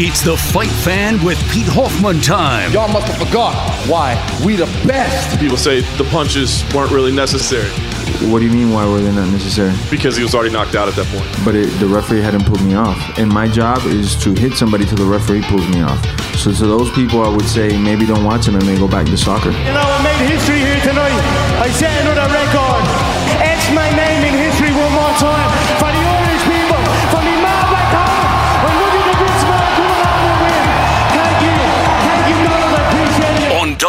It's the Fight Fan with Pete Hoffman time. Y'all must have forgot why we the best. People say the punches weren't really necessary What do you mean? Why were they not necessary? because he was already knocked out at that point. But it, the referee hadn't pulled me off, and my job is to hit somebody till the referee pulls me off. So to those people, I would say maybe don't watch him and then go back to soccer. You know, I made history here tonight. I set another record.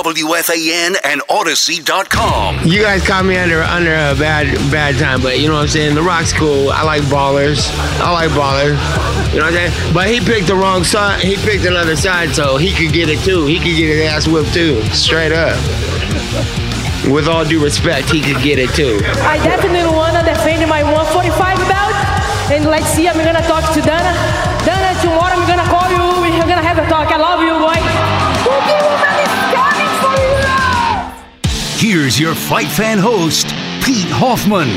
WFAN and Audacy.com. You guys caught me under under a bad bad time, but you know what I'm saying. The Rock's cool. I like ballers. I like ballers. You know what I'm saying. But he picked the wrong side. He picked another side, so he could get it too. He could get his ass whipped too. Straight up. With all due respect, he could get it too. I definitely want to defend my 145 belt. And let's see, I'm going to talk to Dana. Dana, tomorrow I'm going to call you. We're going to have a talk. I love you, Your Fight Fan host, Pete Hoffman.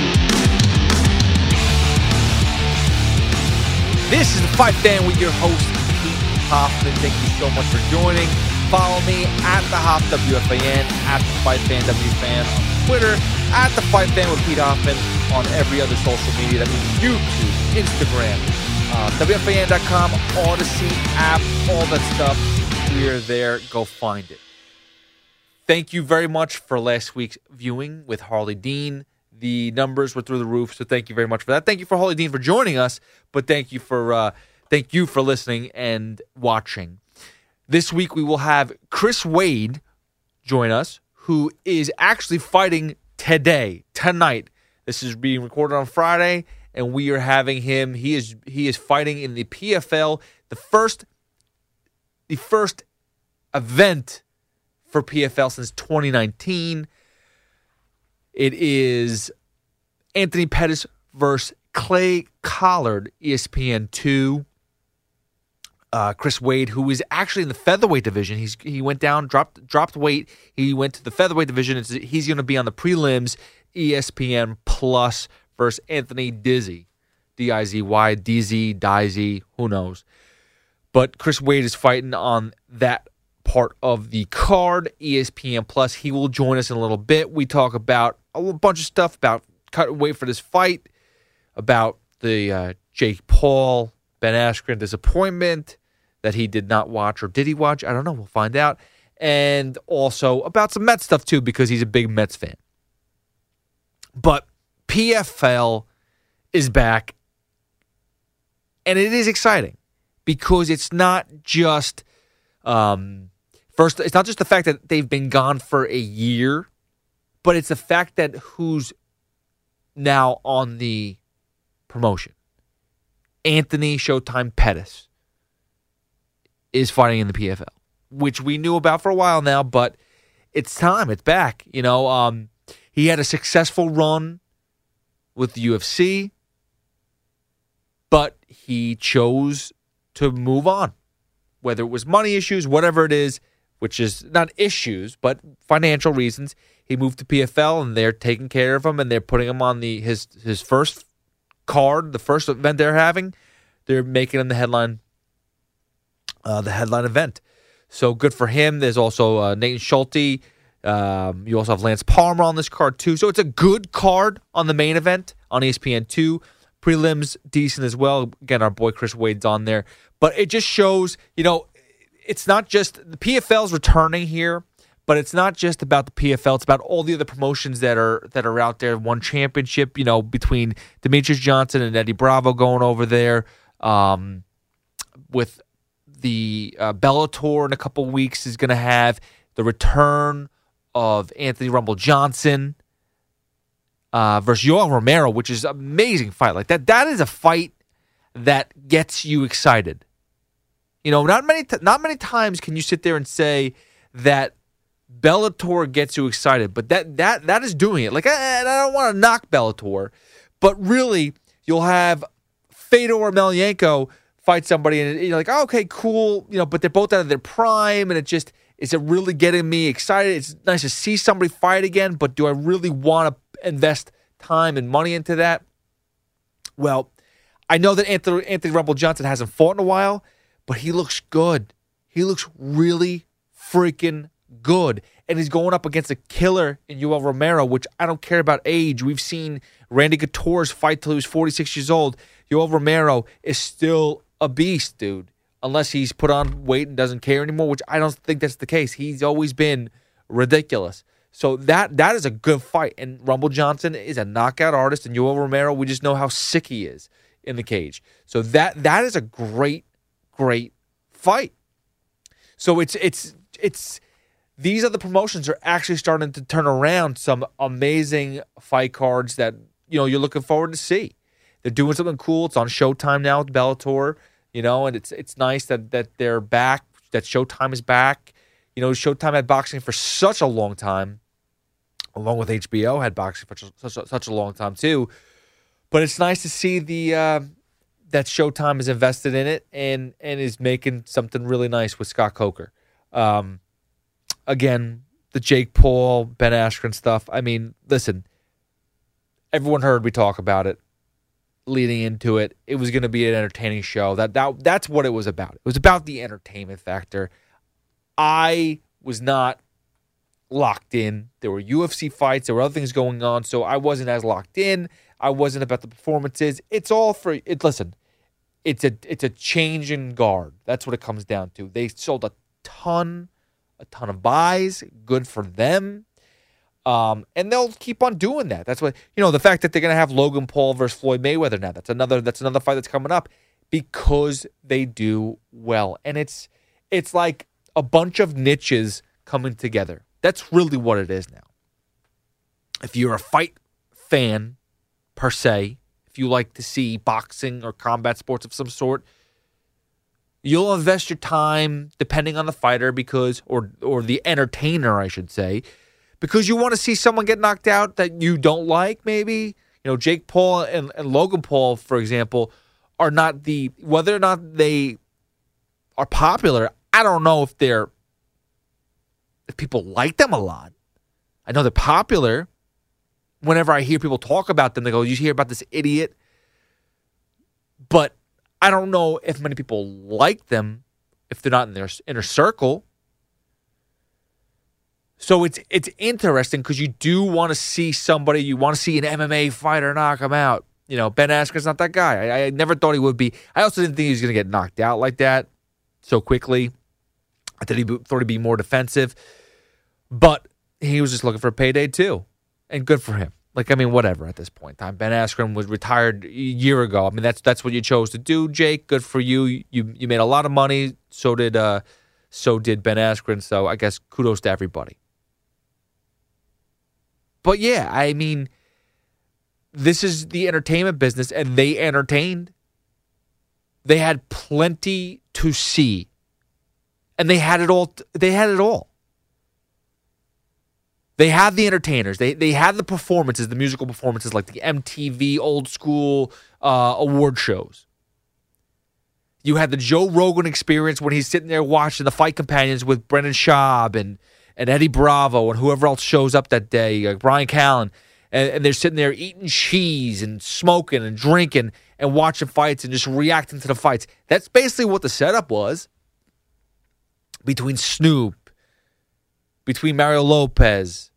This is the Fight Fan with your host, Pete Hoffman. Thank you so much for joining. Follow me at the Hoff WFAN, at the Fight Fan WFAN on Twitter, at the Fight Fan with Pete Hoffman on every other social media. That means YouTube, Instagram, uh, WFAN.com, Audacy app, all that stuff. We're there. Go find it. Thank you very much for last week's viewing with Harley Dean. The numbers were through the roof, so thank you very much for that. Thank you for Harley Dean for joining us, but thank you for uh, thank you for listening and watching. This week we will have Chris Wade join us, who is actually fighting today, tonight. This is being recorded on Friday, and we are having him. He is he is fighting in the PFL, the first the first event for PFL since 2019. It is Anthony Pettis versus Clay Collard, ESPN two. Uh, Chris Wade, who is actually in the featherweight division, he's he went down, dropped dropped weight. He went to the featherweight division. It's, he's going to be on the prelims, ESPN Plus versus Anthony Dizy, D I Z Y, D Z, Dizzy, who knows? But Chris Wade is fighting on that part of the card, ESPN Plus. He will join us in a little bit. We talk about a bunch of stuff about cut wait for this fight, about the uh, Jake Paul Ben Askren disappointment that he did not watch or did he watch? I don't know. We'll find out. And also about some Mets stuff too because he's a big Mets fan. But PFL is back, and it is exciting because it's not just um, first. It's not just the fact that they've been gone for a year, but it's the fact that who's now on the promotion. Anthony Showtime Pettis is fighting in the PFL, which we knew about for a while now, but it's time. It's back. You know, um, he had a successful run with the UFC, but he chose to move on, whether it was money issues, whatever it is, which is not issues, but financial reasons. He moved to PFL, and they're taking care of him, and they're putting him on the his his first card, the first event they're having. They're making him the headline, uh, the headline event. So good for him. There's also uh, Natan Schulte. Um, you also have Lance Palmer on this card too. So it's a good card on the main event on ESPN two. Prelims decent as well. Again, our boy Chris Wade's on there, but it just shows, you know, it's not just the PFL's returning here, but it's not just about the PFL. It's about all the other promotions that are that are out there. One championship, you know, between Demetrious Johnson and Eddie Bravo going over there, um, with the uh, Bellator in a couple weeks is going to have the return of Anthony Rumble Johnson uh, versus Yoel Romero, which is amazing fight. Like that, that is a fight that gets you excited. You know, not many, t- not many times can you sit there and say that Bellator gets you excited, but that that that is doing it. Like, I, I don't want to knock Bellator, but really, you'll have Fedor Emelianenko fight somebody, and you're like, oh, okay, cool, you know, but they're both out of their prime, and it just is it really getting me excited? It's nice to see somebody fight again, but do I really want to invest time and money into that? Well, I know that Anthony, Anthony Rumble Johnson hasn't fought in a while, but he looks good. He looks really freaking good. And he's going up against a killer in Yoel Romero, which I don't care about age. We've seen Randy Couture's fight till he was 46 years old. Yoel Romero is still a beast, dude unless he's put on weight and doesn't care anymore, which I don't think that's the case. He's always been ridiculous. So that that is a good fight. And Rumble Johnson is a knockout artist, and Yoel Romero, we just know how sick he is in the cage. So that that is a great, great fight. So it's it's it's these other promotions are actually starting to turn around some amazing fight cards that you know you're looking forward to see. They're doing something cool. It's on Showtime now with Bellator you know, and it's it's nice that that they're back, that Showtime is back. You know, Showtime had boxing for such a long time, along with HBO had boxing for such a, such a long time too. But it's nice to see the uh, that Showtime is invested in it and and is making something really nice with Scott Coker. Um, again, the Jake Paul, Ben Askren stuff. I mean, listen, everyone heard me talk about it leading into it. It was going to be an entertaining show. That that that's what it was about. It was about the entertainment factor. I was not locked in. There were UFC fights, there were other things going on, so I wasn't as locked in. I wasn't about the performances. It's all for it listen. It's a it's a change in guard. That's what it comes down to. They sold a ton a ton of buys. Good for them. Um, and they'll keep on doing that. That's what you know. The fact that they're going to have Logan Paul versus Floyd Mayweather now. That's another. That's another fight that's coming up because they do well, and it's it's like a bunch of niches coming together. That's really what it is now. If you're a fight fan per se, if you like to see boxing or combat sports of some sort, you'll invest your time depending on the fighter because or or the entertainer, I should say because you want to see someone get knocked out that you don't like, maybe. You know, Jake Paul and, and Logan Paul, for example, are not the whether or not they are popular. I don't know if they're if people like them a lot. I know they're popular. Whenever I hear people talk about them, they go, "You hear about this idiot?" But I don't know if many people like them if they're not in their inner circle. So it's it's interesting because you do want to see somebody, you want to see an MMA fighter knock him out. You know, Ben Askren's not that guy. I, I never thought he would be. I also didn't think he was going to get knocked out like that so quickly. I thought he thought he'd be more defensive, but he was just looking for a payday too, and good for him. Like I mean, whatever at this point in time. Ben Askren was retired a year ago. I mean, that's that's what you chose to do, Jake. Good for you. You you made a lot of money. So did uh, so did Ben Askren. So I guess kudos to everybody. But yeah, I mean, this is the entertainment business, and they entertained. They had plenty to see, and they had it all. They had it all. They had the entertainers. They they had the performances, the musical performances, like the MTV old school uh, award shows. You had the Joe Rogan experience when he's sitting there watching the Fight Companions with Brendan Schaub and and Eddie Bravo and whoever else shows up that day, like Bryan Callen, and, and, they're sitting there eating cheese and smoking and drinking and watching fights and just reacting to the fights. That's basically what the setup was between Snoop, between Mario Lopez,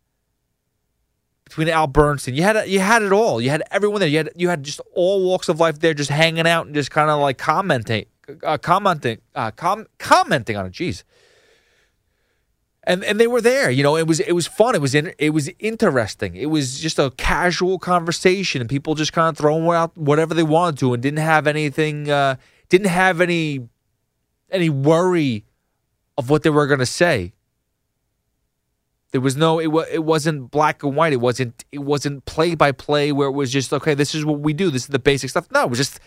between Al Bernstein. You had you had it all. You had everyone there. You had you had just all walks of life there, just hanging out and just kind of like commenting, uh, commenting uh, com- commenting on it. Jeez. And and they were there, you know. It was it was fun. It was in, it was interesting. It was just a casual conversation, and people just kind of throwing out whatever they wanted to, and didn't have anything, uh, didn't have any any worry of what they were going to say. There was no it was it wasn't black and white. It wasn't it wasn't play by play where it was just okay, this is what we do. This is the basic stuff. No, it was just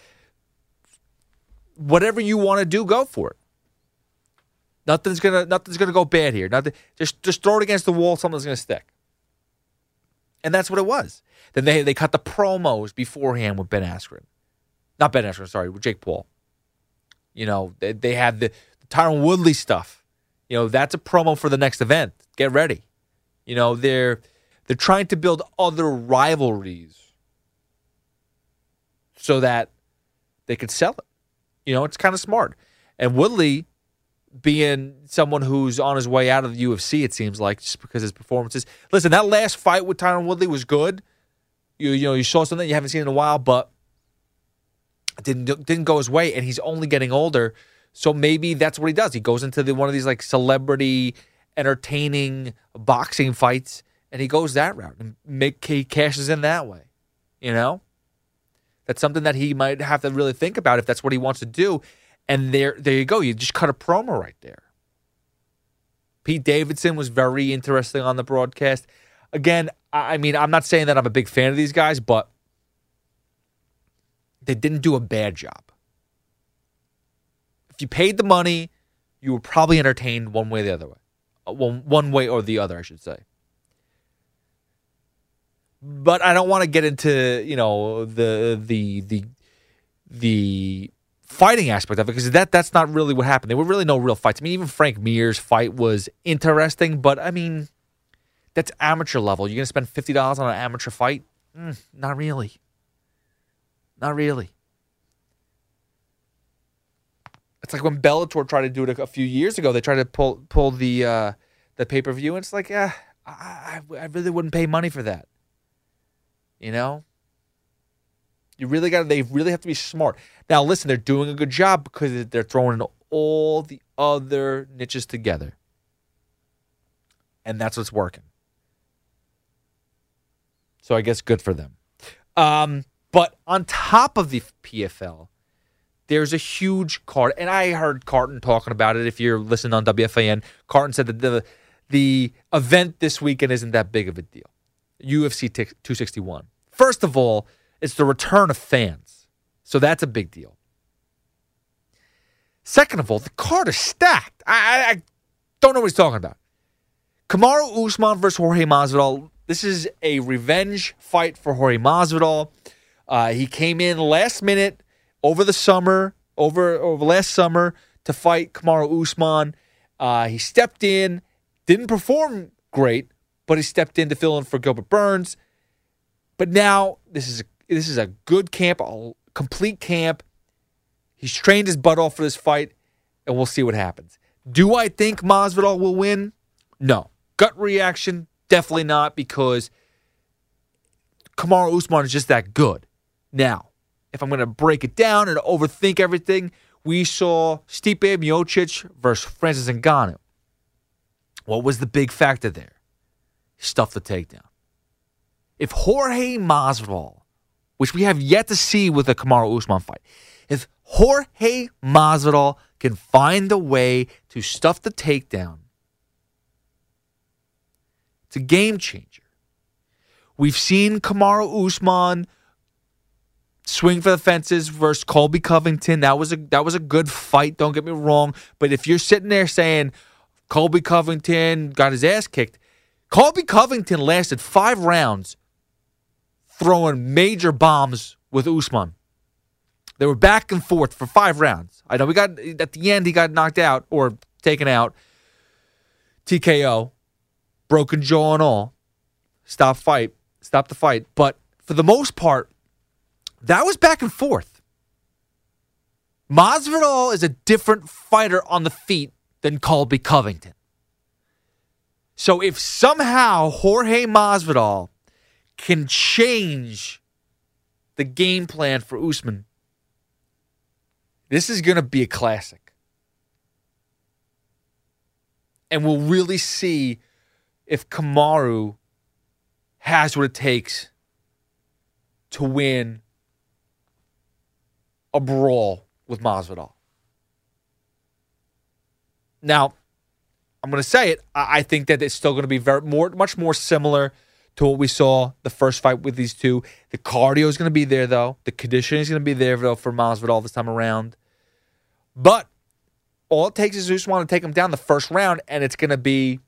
whatever you want to do, go for it. Nothing's gonna nothing's gonna go bad here. Nothing just just throw it against the wall, something's gonna stick. And that's what it was. Then they they cut the promos beforehand with Ben Askren. Not Ben Askren, sorry, with Jake Paul. You know, they, they had the, the Tyron Woodley stuff. You know, that's a promo for the next event. Get ready. You know, they're they're trying to build other rivalries so that they could sell it. You know, it's kind of smart. And Woodley being someone who's on his way out of the UFC, it seems like, just because his performances. Listen, that last fight with Tyron Woodley was good. You you know, you saw something you haven't seen in a while, but it didn't didn't go his way, and he's only getting older. So maybe that's what he does. He goes into the, one of these like celebrity entertaining boxing fights, and he goes that route and make he cashes in that way. You know, that's something that he might have to really think about if that's what he wants to do. And there, there you go. You just cut a promo right there. Pete Davidson was very interesting on the broadcast. Again, I mean, I'm not saying that I'm a big fan of these guys, but they didn't do a bad job. If you paid the money, you were probably entertained one way or the other way. Uh, one, one way or the other, I should say. But I don't want to get into, you know, the the the the fighting aspect of it because that that's not really what happened. There were really no real fights. I mean, even Frank Mir's fight was interesting, but I mean, that's amateur level. You're gonna spend fifty dollars on an amateur fight? Mm, not really. Not really. It's like when Bellator tried to do it a, few years ago. They tried to pull pull the uh, the pay per view, and it's like, yeah, I, I really wouldn't pay money for that. You know, you really got. They really have to be smart. Now, listen, they're doing a good job because they're throwing in all the other niches together, and that's what's working. So I guess good for them. Um, but on top of the PFL, there's a huge card, and I heard Carton talking about it. If you're listening on WFAN, Carton said that the the event this weekend isn't that big of a deal. UFC 261. First of all, it's the return of fans, so that's a big deal. Second of all, the card is stacked. I, I, I don't know what he's talking about. Kamaru Usman versus Jorge Masvidal. This is a revenge fight for Jorge Masvidal. Uh, he came in last minute over the summer, over over last summer to fight Kamaru Usman. Uh, he stepped in, didn't perform great, but he stepped in to fill in for Gilbert Burns. But now this is a, this is a good camp, a complete camp. He's trained his butt off for this fight, and we'll see what happens. Do I think Masvidal will win? No. Gut reaction, definitely not, because Kamaru Usman is just that good. Now, if I'm going to break it down and overthink everything, we saw Stipe Miocic versus Francis Ngannou. What was the big factor there? Stuff the takedown. If Jorge Masvidal, which we have yet to see with the Kamaru Usman fight, if Jorge Masvidal can find a way to stuff the takedown, it's a game changer. We've seen Kamaru Usman swing for the fences versus Colby Covington. That was a that was a good fight. Don't get me wrong. But if you're sitting there saying Colby Covington got his ass kicked, Colby Covington lasted five rounds throwing major bombs with Usman. They were back and forth for five rounds. I know we got at the end he got knocked out or taken out. TKO, broken jaw and all. Stop fight. Stop the fight. But for the most part, that was back and forth. Masvidal is a different fighter on the feet than Colby Covington. So if somehow Jorge Masvidal can change the game plan for Usman, This is going to be a classic. And we'll really see if Kamaru has what it takes to win a brawl with Masvidal. Now, I'm going to say it. I think that it's still going to be very more, much more similar to what we saw the first fight with these two. The cardio is going to be there, though. The conditioning is going to be there, though, for Masvidal this time around. But all it takes is Usman to take him down the first round, and it's going to be,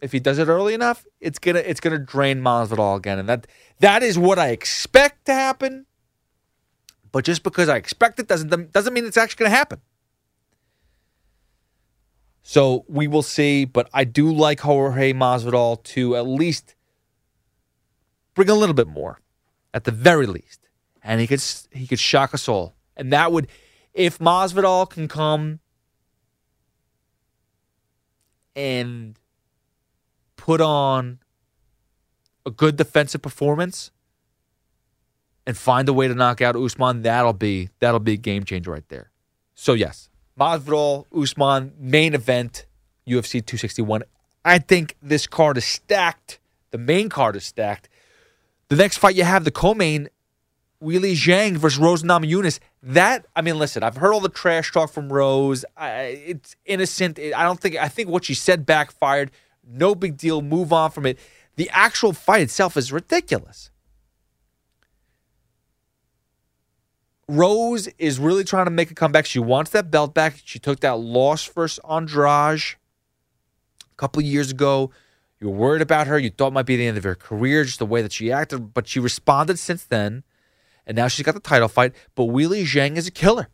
if he does it early enough, it's gonna it's gonna drain Masvidal again, and that that is what I expect to happen. But just because I expect it doesn't doesn't mean it's actually going to happen. So we will see, but I do like Jorge Masvidal to at least bring a little bit more, at the very least, and he could he could shock us all, and that would, if Masvidal can come and put on a good defensive performance and find a way to knock out Usman, that'll be that'll be a game changer right there. So yes, Masvidal, Usman, main event, UFC 261. I think this card is stacked. The main card is stacked. The next fight you have, the co-main, Weili Zhang versus Rose Namajunas. That I mean, listen, I've heard all the trash talk from Rose. I, it's innocent. I don't think. I think what she said backfired. No big deal. Move on from it. The actual fight itself is ridiculous. Rose is really trying to make a comeback. She wants that belt back. She took that loss first Andrade a couple years ago. You were worried about her. You thought it might be the end of her career, just the way that she acted. But she responded since then, and now she's got the title fight. But Weili Zhang is a killer.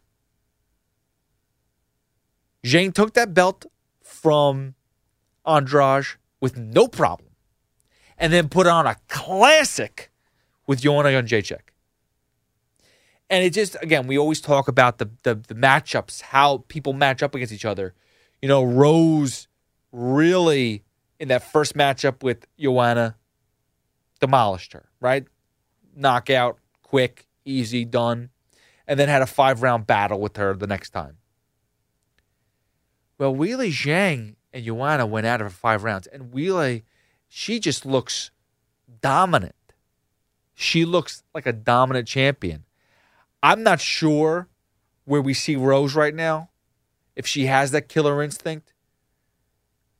Zhang took that belt from Andrade with no problem, and then put on a classic with Joanna Jędrzejczyk. And it just again, we always talk about the, the the matchups, how people match up against each other. You know, Rose really in that first matchup with Joanna demolished her, right? Knockout, quick, easy, done. And then had a five round battle with her the next time. Well, Weili Zhang and Joanna went out for five rounds, and Weili, she just looks dominant. She looks like a dominant champion. I'm not sure where we see Rose right now, if she has that killer instinct,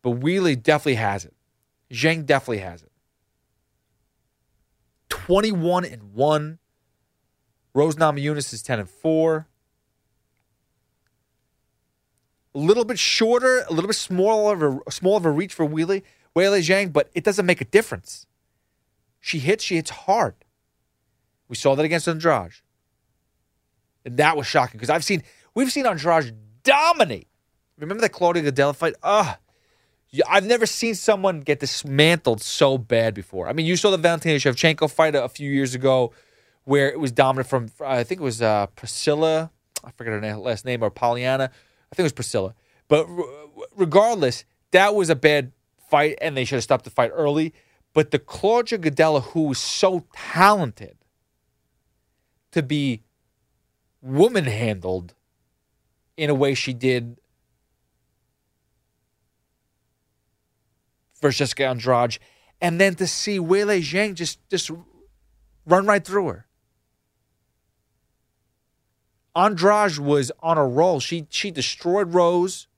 but Weili definitely has it. Zhang definitely has it. 21 and 1. Rose Namajunas is 10 and 4. A little bit shorter, a little bit smaller of a, small of a reach for Weili, Weili Zhang, but it doesn't make a difference. She hits, she hits hard. We saw that against Andrade. And that was shocking because I've seen, we've seen Andrade dominate. Remember that Claudia Gadelha fight? Ugh. I've never seen someone get dismantled so bad before. I mean, you saw the Valentina Shevchenko fight a, a few years ago where it was dominant from, I think it was uh, Priscilla, I forget her name, last name, or Pollyanna. I think it was Priscilla. But regardless, that was a bad fight, and they should have stopped the fight early. But the Claudia Gadelha, who was so talented to be woman handled in a way she did versus Jessica Andrade, and then to see Weili Zhang just just run right through her. Andrade was on a roll. She she destroyed Rose.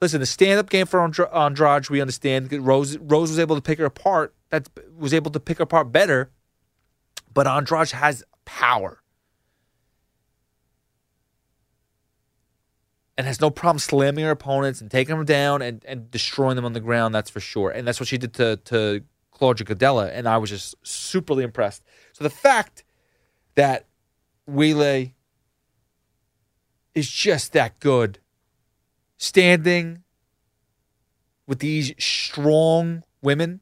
Listen, the stand-up game for Andrade, we understand. Rose Rose was able to pick her apart. That was able to pick her apart better. But Andrade has power. And has no problem slamming her opponents and taking them down and, and destroying them on the ground. That's for sure. And that's what she did to to Claudia Gadelha, and I was just superly impressed. So the fact that Weili is just that good, standing with these strong women,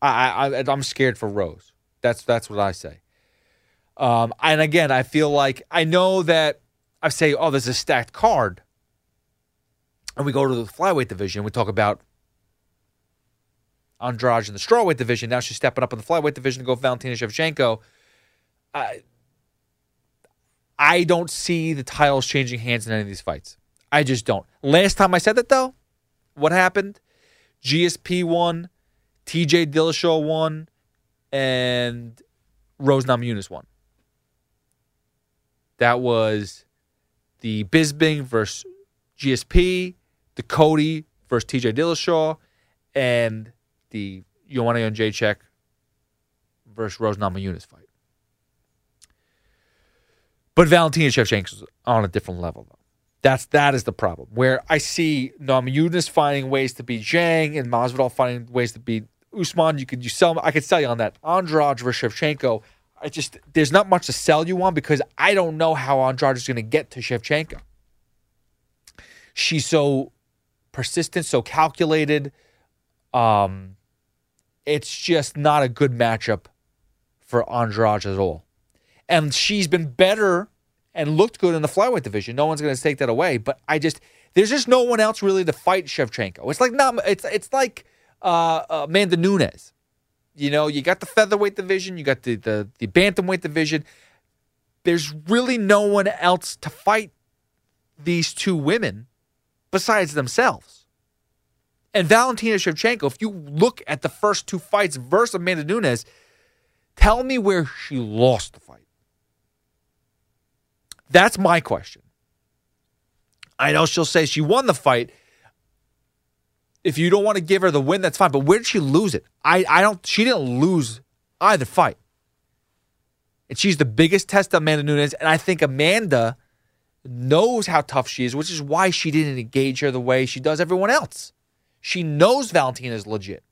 I, I I'm scared for Rose. That's that's what I say. Um, and again, I feel like I know that I say, oh, there's a stacked card. And we go to the flyweight division. We talk about Andrade in the strawweight division. Now she's stepping up in the flyweight division to go Valentina Shevchenko. I, I don't see the titles changing hands in any of these fights. I just don't. Last time I said that though, what happened? GSP won, TJ Dillashaw won, and Rose Namajunas won. That was the Bisping versus GSP, the Cody versus TJ Dillashaw, and the Joanna Jacek versus Rose Namajunas fight. But Valentina Shevchenko's on a different level, though. That's that is the problem. Where I see Namajunas finding ways to beat Zhang and Masvidal finding ways to beat Usman. You could you sell. I could sell you on that. Andrade versus Shevchenko. I just there's not much to sell you on because I don't know how Andrade is going to get to Shevchenko. She's so persistent, so calculated. Um, it's just not a good matchup for Andrade at all. And she's been better and looked good in the flyweight division. No one's going to take that away. But I just there's just no one else really to fight Shevchenko. It's like not it's it's like uh, uh, Amanda Nunes. You know, you got the featherweight division, you got the the the bantamweight division. There's really no one else to fight these two women besides themselves. And Valentina Shevchenko, if you look at the first two fights versus Amanda Nunes, tell me where she lost the fight. That's my question. I know she'll say she won the fight. If you don't want to give her the win, that's fine. But where did she lose it? I, I don't she didn't lose either fight. And she's the biggest test of Amanda Nunes. And I think Amanda knows how tough she is, which is why she didn't engage her the way she does everyone else. She knows Valentina is legit.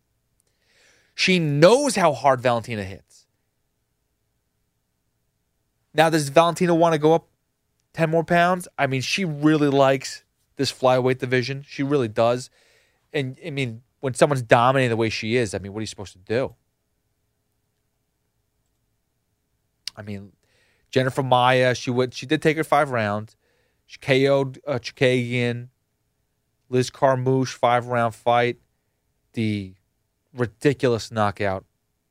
She knows how hard Valentina hits. Now, does Valentina want to go up 10 more pounds? I mean, she really likes this flyweight division. She really does. And I mean, when someone's dominating the way she is, I mean, what are you supposed to do? I mean, Jennifer Maia, she would she did take her five rounds. She KO'd uh, Chookagian. Liz Carmouche, five round fight. The ridiculous knockout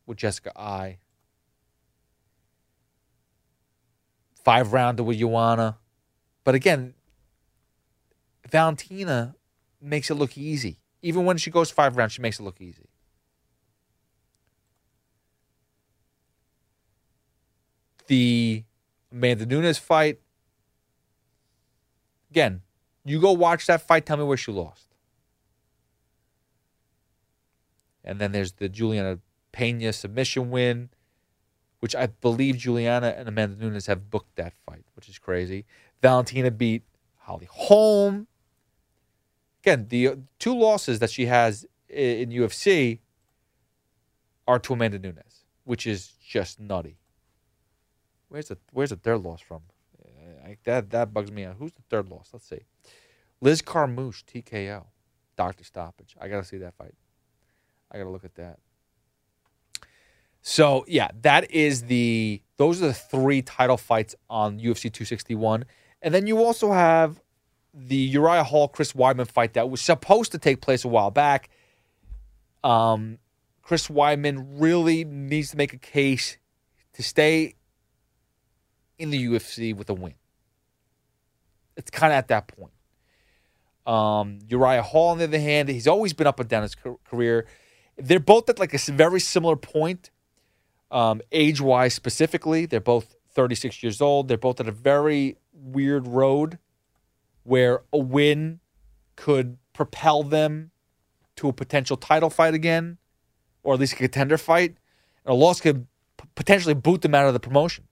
with Jessica Eye. Five rounder with Joanna. But again, Valentina makes it look easy. Even when she goes five rounds, she makes it look easy. The Amanda Nunes fight. Again, you go watch that fight, tell me where she lost. And then there's the Julianna Peña submission win, which I believe Julianna and Amanda Nunes have booked that fight, which is crazy. Valentina beat Holly Holm. Again, the uh, two losses that she has in UFC are to Amanda Nunes, which is just nutty. Where's the Where's the third loss from? Uh, I, that that bugs me out. Who's the third loss? Let's see. Liz Carmouche, TKO, Doctor Stoppage. I gotta see that fight. I gotta look at that. So yeah, that is the those are the three title fights on UFC 261, and then you also have the Uriah Hall Chris Weidman fight that was supposed to take place a while back. Um, Chris Weidman really needs to make a case to stay in the UFC with a win. It's kind of at that point. Um, Uriah Hall, on the other hand, he's always been up and down his career. They're both at like a very similar point, um, age wise specifically. They're both 36 years old. They're both at a very weird road where a win could propel them to a potential title fight again, or at least a contender fight. And a loss could p- potentially boot them out of the promotion.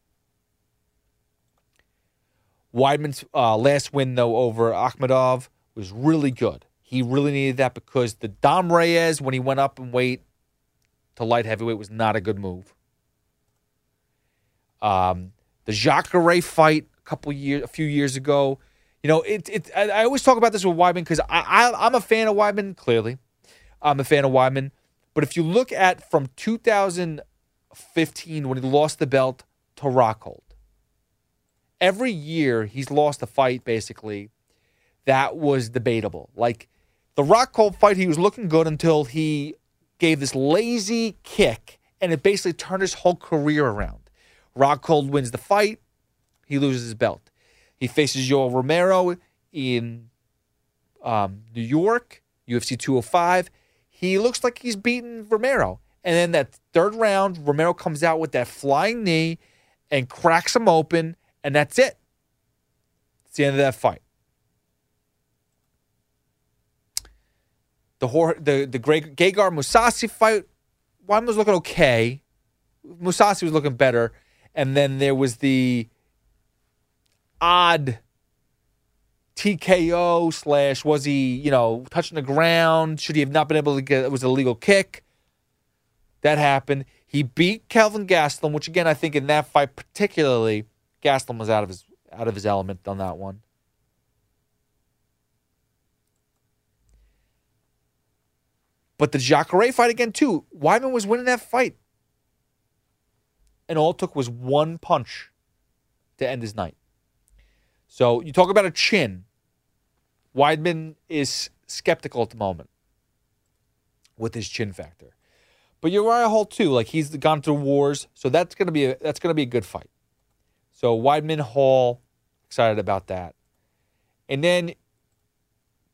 Weidman's uh, last win, though, over Akhmedov was really good. He really needed that because the Dom Reyes, when he went up in weight to light heavyweight, was not a good move. Um, the Jacare fight a couple years, a few years ago, you know, it, it. I, I always talk about this with Weidman because I, I, I'm a fan of Weidman. Clearly, I'm a fan of Weidman. But if you look at from 2015 when he lost the belt to Rockhold, every year he's lost a fight basically that was debatable. Like the Rockhold fight, he was looking good until he gave this lazy kick and it basically turned his whole career around. Rockhold wins the fight. he loses his belt. He faces Yoel Romero in um, New York, UFC 205. He looks like he's beaten Romero. And then that third round, Romero comes out with that flying knee and cracks him open, and that's it. It's the end of that fight. The Hor- the the Greg- Gegard Mousasi fight, one was looking okay. Mousasi was looking better, and then there was the odd TKO slash was he you know touching the ground? Should he have not been able to get? It was a legal kick. That happened. He beat Kelvin Gastelum, which again I think in that fight particularly, Gastelum was out of his out of his element on that one. But the Jacare fight again too. Weidman was winning that fight, and all it took was one punch to end his night. So you talk about a chin. Weidman is skeptical at the moment with his chin factor. But Uriah Hall too, like he's gone through wars, so that's gonna be a, that's gonna be a good fight. So Weidman Hall, excited about that. And then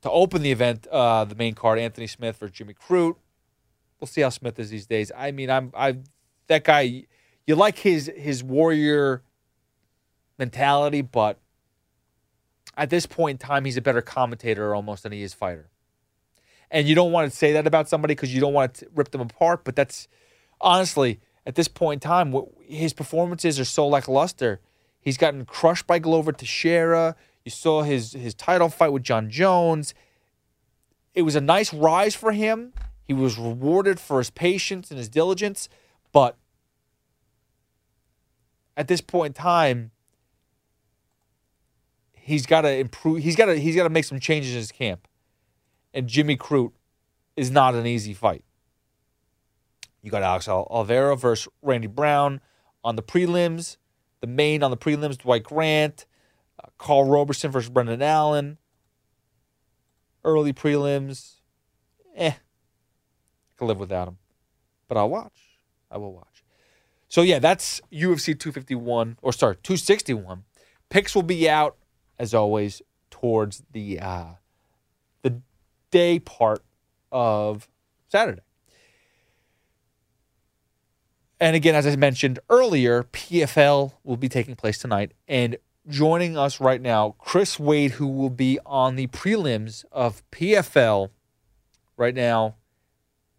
to open the event, uh, the main card, Anthony Smith for Jimmy Crute. We'll see how Smith is these days. I mean, I'm I that guy. You like his his warrior mentality, but at this point in time, he's a better commentator almost than he is fighter. And you don't want to say that about somebody because you don't want to rip them apart. But that's honestly, at this point in time, his performances are so lackluster. He's gotten crushed by Glover Teixeira. You saw his his title fight with Jon Jones. It was a nice rise for him. He was rewarded for his patience and his diligence, but at this point in time, he's got to improve. He's got to he's got to make some changes in his camp. And Jimmy Crute is not an easy fight. You got Alex Oliveira versus Randy Brown on the prelims. The main on the prelims, Dwight Grant, uh, Karl Roberson versus Brendan Allen. Early prelims, eh, I can live without him, but I'll watch. I will watch. So yeah, that's UFC 251 or sorry 261. Picks will be out as always towards the uh, the day part of Saturday. And again, as I mentioned earlier, PFL will be taking place tonight. And joining us right now, Chris Wade, who will be on the prelims of PFL right now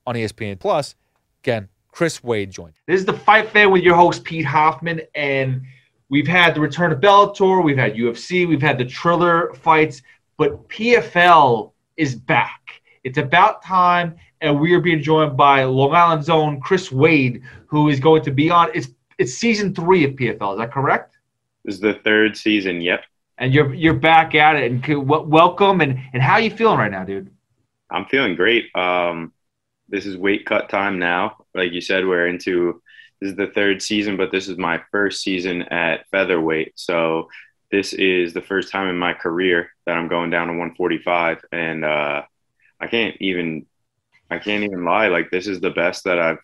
on ESPN Plus. Again, Chris Wade joined. This is the Fight Fan with your host, Pete Hoffman. And we've had the return of Bellator, we've had UFC, we've had the Triller fights, but PFL is back. It's about time, and we are being joined by Long Island's own Chris Wade, who is going to be on. It's it's season three of PFL. Is that correct? This is the third season. Yep. And you're you're back at it, and welcome. And and how you feeling right now, dude? I'm feeling great. Um, this is weight cut time now. Like you said, we're into this is the third season, but this is my first season at featherweight. So this is the first time in my career that I'm going down to 145, and uh, I can't even I can't even lie. Like this is the best that I've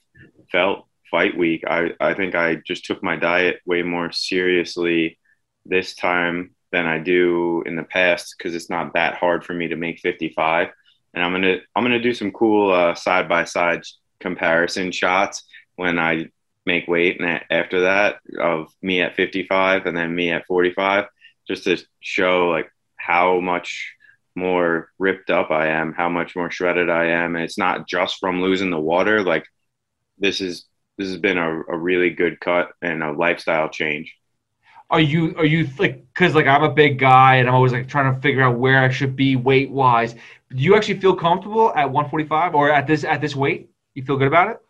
felt fight week. I, I think I just took my diet way more seriously this time than I do in the past because it's not that hard for me to make 55. And I'm gonna I'm gonna do some cool side by side comparison shots when I make weight and after that of me at 55 and then me at 45 just to show like how much more ripped up I am, how much more shredded I am. And it's not just from losing the water. Like this is this has been a, a really good cut and a lifestyle change. Are you are you like because like I'm a big guy and I'm always like trying to figure out where I should be weight wise. Do you actually feel comfortable at 145 or at this at this weight? You feel good about it?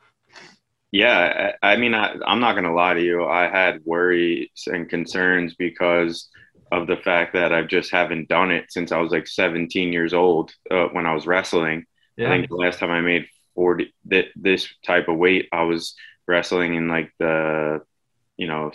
Yeah, I, I mean, I, I'm not gonna lie to you. I had worries and concerns because of the fact that I just haven't done it since I was like 17 years old uh, when I was wrestling. Yeah. I think the last time I made 40 th- this type of weight, I was wrestling in like the, you know,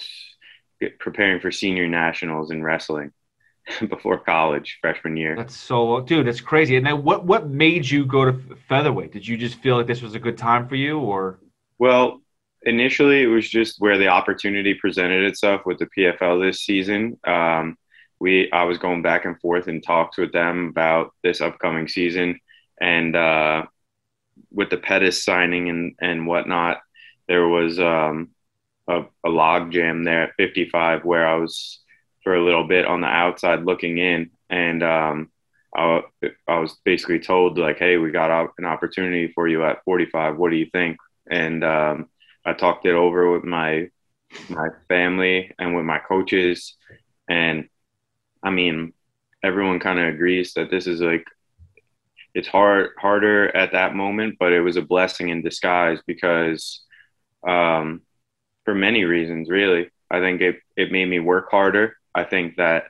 preparing for senior nationals in wrestling before college, freshman year. That's so, dude, that's crazy. And then what what made you go to featherweight? Did you just feel like this was a good time for you, or? Well, initially it was just where the opportunity presented itself with the PFL this season. Um, we I was going back and forth in talks with them about this upcoming season, and uh, with the Pettis signing and and whatnot, there was um, a, a log jam there at 55 where I was for a little bit on the outside looking in, and um, I, I was basically told like, "Hey, we got an opportunity for you at 45. What do you think?" And um, I talked it over with my my family and with my coaches, and I mean, everyone kind of agrees that this is like it's hard harder at that moment, but it was a blessing in disguise because um, for many reasons, really. I think it, it made me work harder. I think that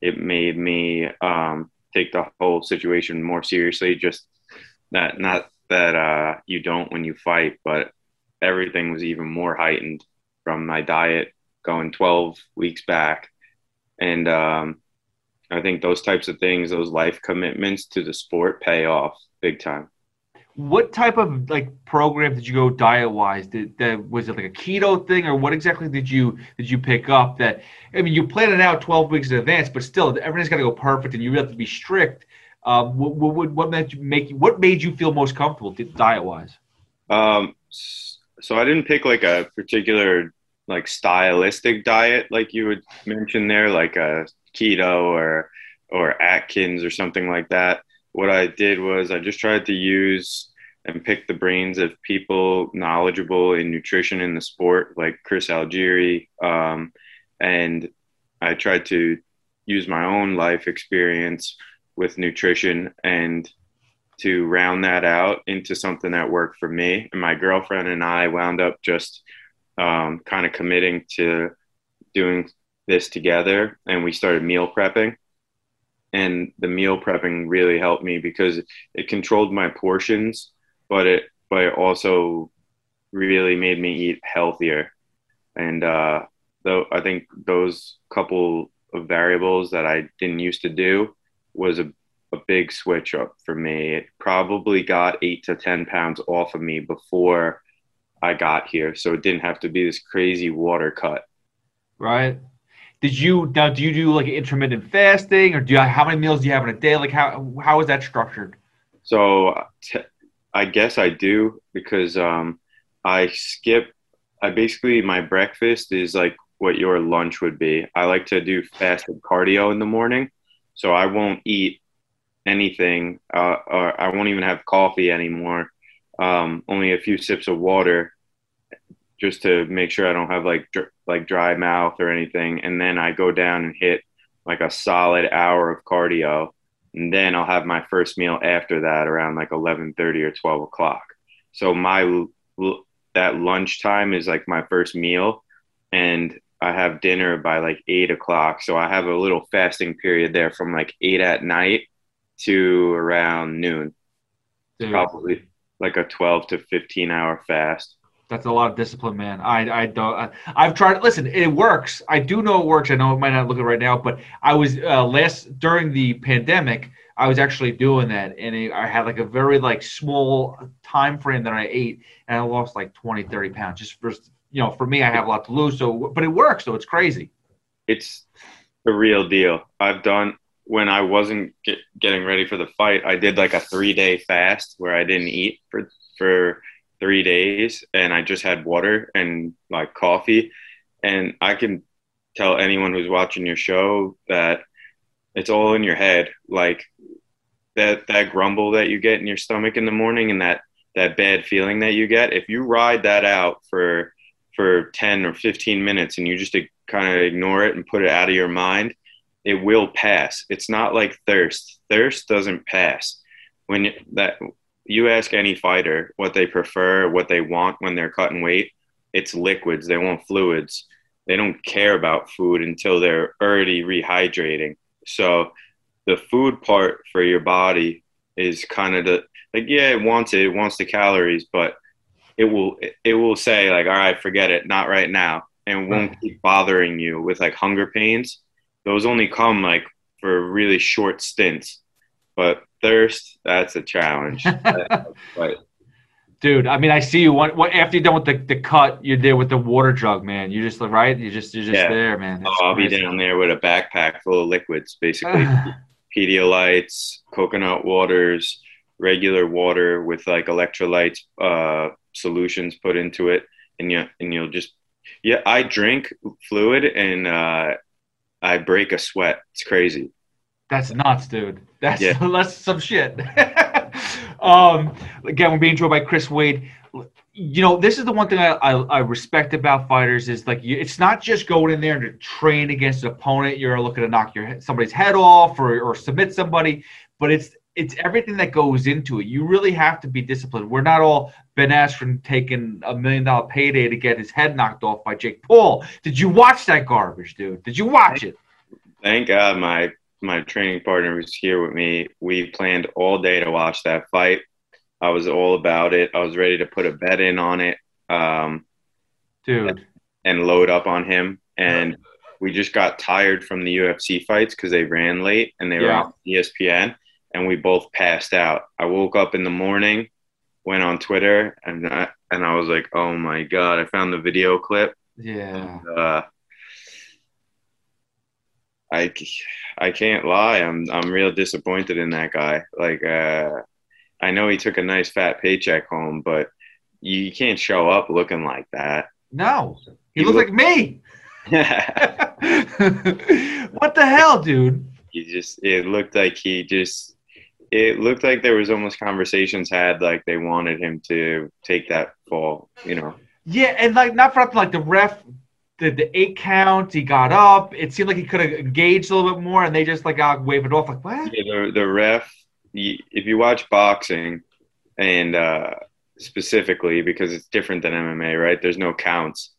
it made me um, take the whole situation more seriously. Just that, not that uh, you don't when you fight, but everything was even more heightened from my diet going 12 weeks back. And um, I think those types of things, those life commitments to the sport pay off big time. What type of like program did you go diet wise? Did that was it like a keto thing or what exactly did you did you pick up that I mean you plan it out 12 weeks in advance, but still everything's got to go perfect and you have to be strict. Um, what, what, what made you make what made you feel most comfortable diet wise? Um, so I didn't pick like a particular like stylistic diet like you would mention there, like a keto or or Atkins or something like that. What I did was I just tried to use and pick the brains of people knowledgeable in nutrition in the sport, like Chris Algieri, um, and I tried to use my own life experience with nutrition and to round that out into something that worked for me. And my girlfriend and I wound up just um, kind of committing to doing this together and we started meal prepping and the meal prepping really helped me because it controlled my portions but it but it also really made me eat healthier and uh though i think those couple of variables that i didn't used to do was a, a big switch up for me it probably got eight to ten pounds off of me before i got here so it didn't have to be this crazy water cut right did you now? Do you do like intermittent fasting, or do you? How many meals do you have in a day? Like how how is that structured? So, t- I guess I do because um, I skip. I basically my breakfast is like what your lunch would be. I like to do fasted cardio in the morning, so I won't eat anything, uh, or I won't even have coffee anymore. Um, only a few sips of water, just to make sure I don't have like dr- like dry mouth or anything. And then I go down and hit like a solid hour of cardio, and then I'll have my first meal after that around like eleven thirty or twelve o'clock. So my that lunchtime is like my first meal, and I have dinner by like eight o'clock. So I have a little fasting period there from like eight at night to around noon. Dude. Probably like a 12 to 15 hour fast. That's a lot of discipline, man. I I don't. I, have tried. Listen, it works. I do know it works. I know it might not look it right now, but I was uh, last during the pandemic. I was actually doing that, and it, I had like a very like small time frame that I ate, and I lost like 20, 30 pounds. Just for you know, for me, I have a lot to lose. So, but it works. So it's crazy. It's the real deal. I've done when I wasn't get, getting ready for the fight. I did like a three day fast where I didn't eat for for three days and I just had water and like coffee. And I can tell anyone who's watching your show that it's all in your head. Like that, that grumble that you get in your stomach in the morning and that, that bad feeling that you get, if you ride that out for, for 10 or 15 minutes and you just kind of ignore it and put it out of your mind, it will pass. It's not like thirst. Thirst doesn't pass. When that you ask any fighter what they prefer, what they want when they're cutting weight, it's liquids. They want fluids. They don't care about food until they're already rehydrating. So the food part for your body is kind of the like yeah, it wants it, it wants the calories, but it will it will say like all right, forget it, not right now, and won't keep bothering you with like hunger pains. Those only come like for really short stints, but thirst, that's a challenge. but Dude, I mean, I see you. What, what after you're done with the, the cut, you're there with the water jug, man. You just right. You just you're just Yeah. there, man. Oh, I'll be down there with a backpack full of liquids, basically Pedialytes, coconut waters, regular water with like electrolytes uh, solutions put into it, and you and you'll just yeah. I drink fluid and uh, I break a sweat. It's crazy. That's nuts, dude. That's Yeah. that's some shit. um, again, we're being joined by Chris Wade. You know, this is the one thing I, I, I respect about fighters is like you, it's not just going in there and to train against an opponent. You're looking to knock your somebody's head off or, or submit somebody, but it's it's everything that goes into it. You really have to be disciplined. We're not all Ben Askren taking a million dollar payday to get his head knocked off by Jake Paul. Did you watch that garbage, dude? Did you watch it? Thank God my my training partner was here with me. We planned all day to watch that fight. I was all about it. I was ready to put a bet in on it. Um, Dude. and load up on him. And we just got tired from the UFC fights because they ran late and they were on ESPN, and we both passed out. I woke up in the morning, went on Twitter, and I, and I was like, "Oh my god!" I found the video clip. Yeah. Uh, I, I can't lie. I'm I'm real disappointed in that guy. Like, uh, I know he took a nice fat paycheck home, but you can't show up looking like that. No, he, He looks look- like me. what the hell, dude? he just it looked like he just it looked like there was almost conversations had like they wanted him to take that fall you know Yeah, and like not for nothing, like the ref did the eight count. He got up. It seemed like he could have engaged a little bit more, and they just like uh, wave it off. Like what? Yeah, the, the ref if you watch boxing and uh specifically because it's different than mma right there's no counts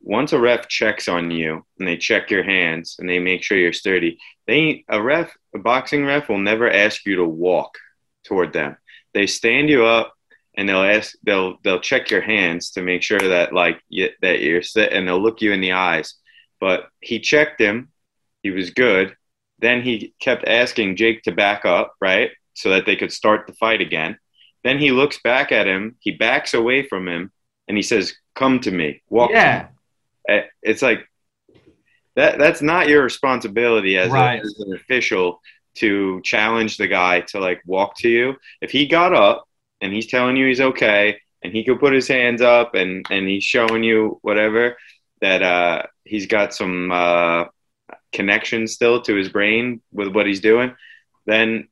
once a ref checks on you and they check your hands and they make sure you're sturdy they a ref a boxing ref will never ask you to walk toward them they stand you up and they'll ask they'll they'll check your hands to make sure that like you, that you're sit and they'll look you in the eyes but he checked him he was good then he kept asking Jake to back up, right? So that they could start the fight again. Then he looks back at him, he backs away from him, and he says, Come to me. Walk to Yeah. Me." Eh, It's like that that's not your responsibility as, a- as an official to challenge the guy to like walk to you. If he got up and he's telling you he's okay and he could put his hands up and, and he's showing you whatever, that uh, he's got some uh, connection still to his brain with what he's doing, then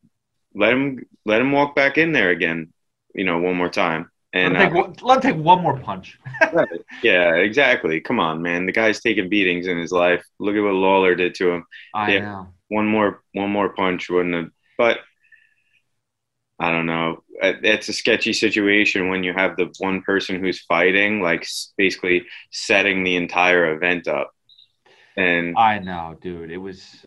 let him let him walk back in there again, you know, one more time. And let, him uh, take, one- let him take one more punch. yeah, exactly. Come on, man. The guy's taking beatings in his life. Look at what Lawler did to him. I Yeah. know. One more one more punch wouldn't have but I don't know. Uh, It's a sketchy situation when you have the one person who's fighting, like basically setting the entire event up. And I know, dude. It was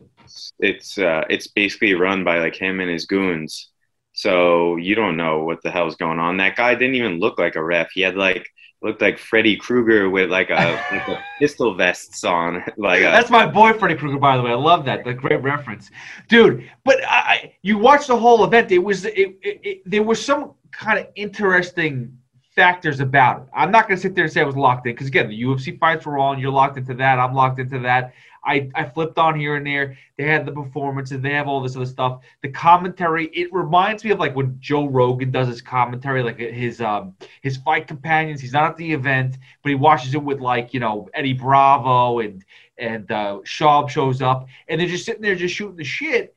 it's uh, it's basically run by like him and his goons. So you don't know what the hell's going on. That guy didn't even look like a ref. He had like looked like Freddy Krueger with like a, like a pistol vests on. Like a, That's my boy, Freddy Krueger. By the way, I love that. The great reference, dude. But I, you watched the whole event. It was it, it, it, there was some kind of interesting factors about it. I'm not going to sit there and say I was locked in because again, the UFC fights were on. You're locked into that. I'm locked into that. I, I flipped on here and there. They had the performances. They have all this other stuff. The commentary. It reminds me of like when Joe Rogan does his commentary, like his um his fight companions. He's not at the event, but he watches it with like you know Eddie Bravo and and uh, Schaub shows up, and they're just sitting there just shooting the shit,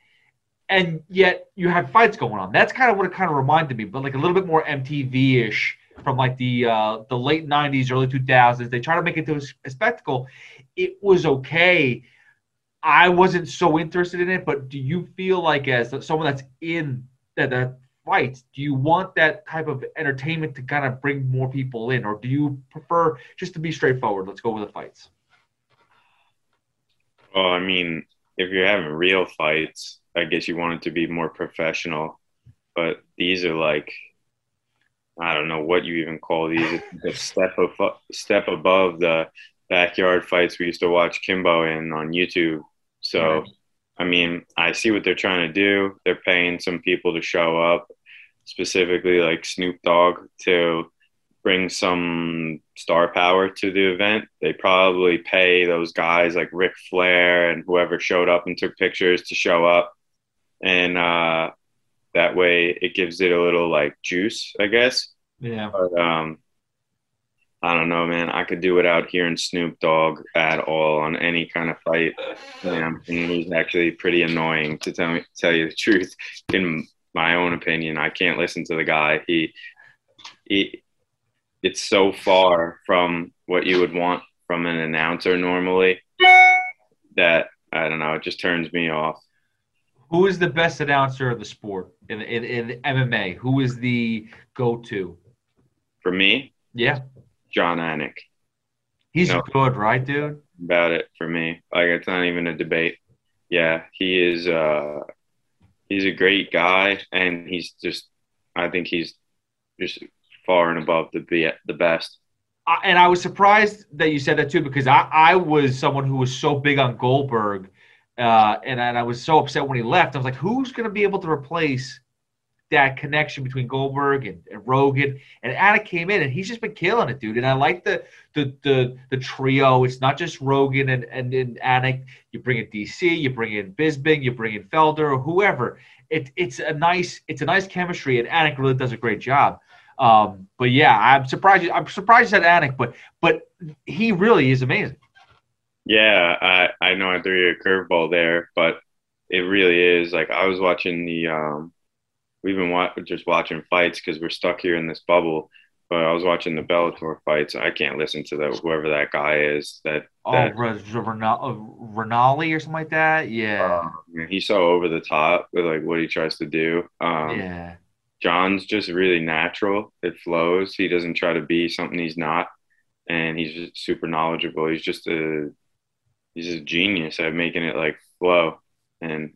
and yet you have fights going on. That's kind of what it kind of reminded me, but like a little bit more MTV ish from like the uh, the late '90s, early 2000s. They try to make it to a, spectacle. It was okay. I wasn't so interested in it, but do you feel like as someone that's in that that fights, do you want that type of entertainment to kind of bring more people in, or do you prefer just to be straightforward? Let's go with the fights. Well, I mean, if you're having real fights, I guess you want it to be more professional. But these are like, I don't know what you even call these. A step of, step above the backyard fights we used to watch Kimbo in on YouTube. So, Right. I mean, I see what they're trying to do. They're paying some people to show up. specifically like Snoop Dogg to bring some star power to the event. They probably pay those guys like Ric Flair and whoever showed up and took pictures to show up. And uh, that way it gives it a little like juice, I guess. Yeah. But um, I don't know, man. I could do without hearing Snoop Dogg at all on any kind of fight. Yeah, and he's actually pretty annoying to tell me tell you the truth. In my own opinion, I can't listen to the guy. He, he, it's so far from what you would want from an announcer normally that I don't know. It just turns me off. Who is the best announcer of the sport in in, in MMA? Who is the go-to? For me, Yeah, Jon Anik. he's No. good, right, dude? about it for me. Like it's not even a debate. Yeah, he is. Uh, he's a great guy, and he's just. I think he's just far and above the be- the best. I, and I was surprised that you said that too because I, I was someone who was so big on Goldberg, uh, and, and I was so upset when he left. I was like, who's going to be able to replace that connection between Goldberg and, and Rogan? And Anik came in, and he's just been killing it, dude. And I like the the the, the trio. It's not just Rogan and and, and Anik. You bring in DC, you bring in Bisping, you bring in Felder, or whoever. It, it's a nice it's a nice chemistry, and Anik really does a great job. Um, but yeah, I'm surprised. I'm surprised at Anik, but but he really is amazing. Yeah, I I know I threw you a curveball there, but it really is. Like I was watching the. Um, we've been wa- just watching fights because we're stuck here in this bubble. But I was watching the Bellator fights. I can't listen to the whoever that guy is. That Oh, that R- R- Rinaldi or something like that. Yeah, he's so over the top with like what he tries to do. Um, yeah. Jon's just really natural. It flows. He doesn't try to be something he's not, and he's just super knowledgeable. He's just a he's a genius at making it like flow. And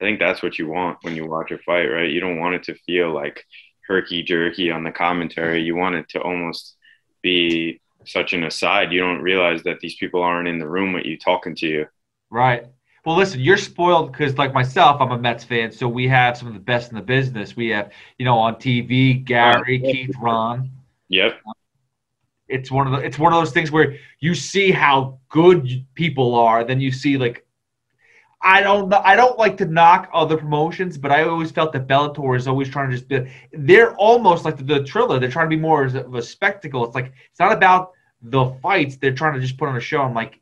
I think that's what you want when you watch a fight, right? You don't want it to feel like herky jerky on the commentary. You want it to almost be such an aside. You don't realize that these people aren't in the room with you talking to you. Right. Well, listen, you're spoiled because, like myself, I'm a Mets fan, so we have some of the best in the business. We have, you know, on TV, Gary, Keith, Ron. Yep. It's one of the. It's one of those things where you see how good people are, then you see like. I don't. I don't like to knock other promotions, but I always felt that Bellator is always trying to just be. They're almost like the, the Triller. They're trying to be more of a spectacle. It's like it's not about the fights. They're trying to just put on a show. I'm like,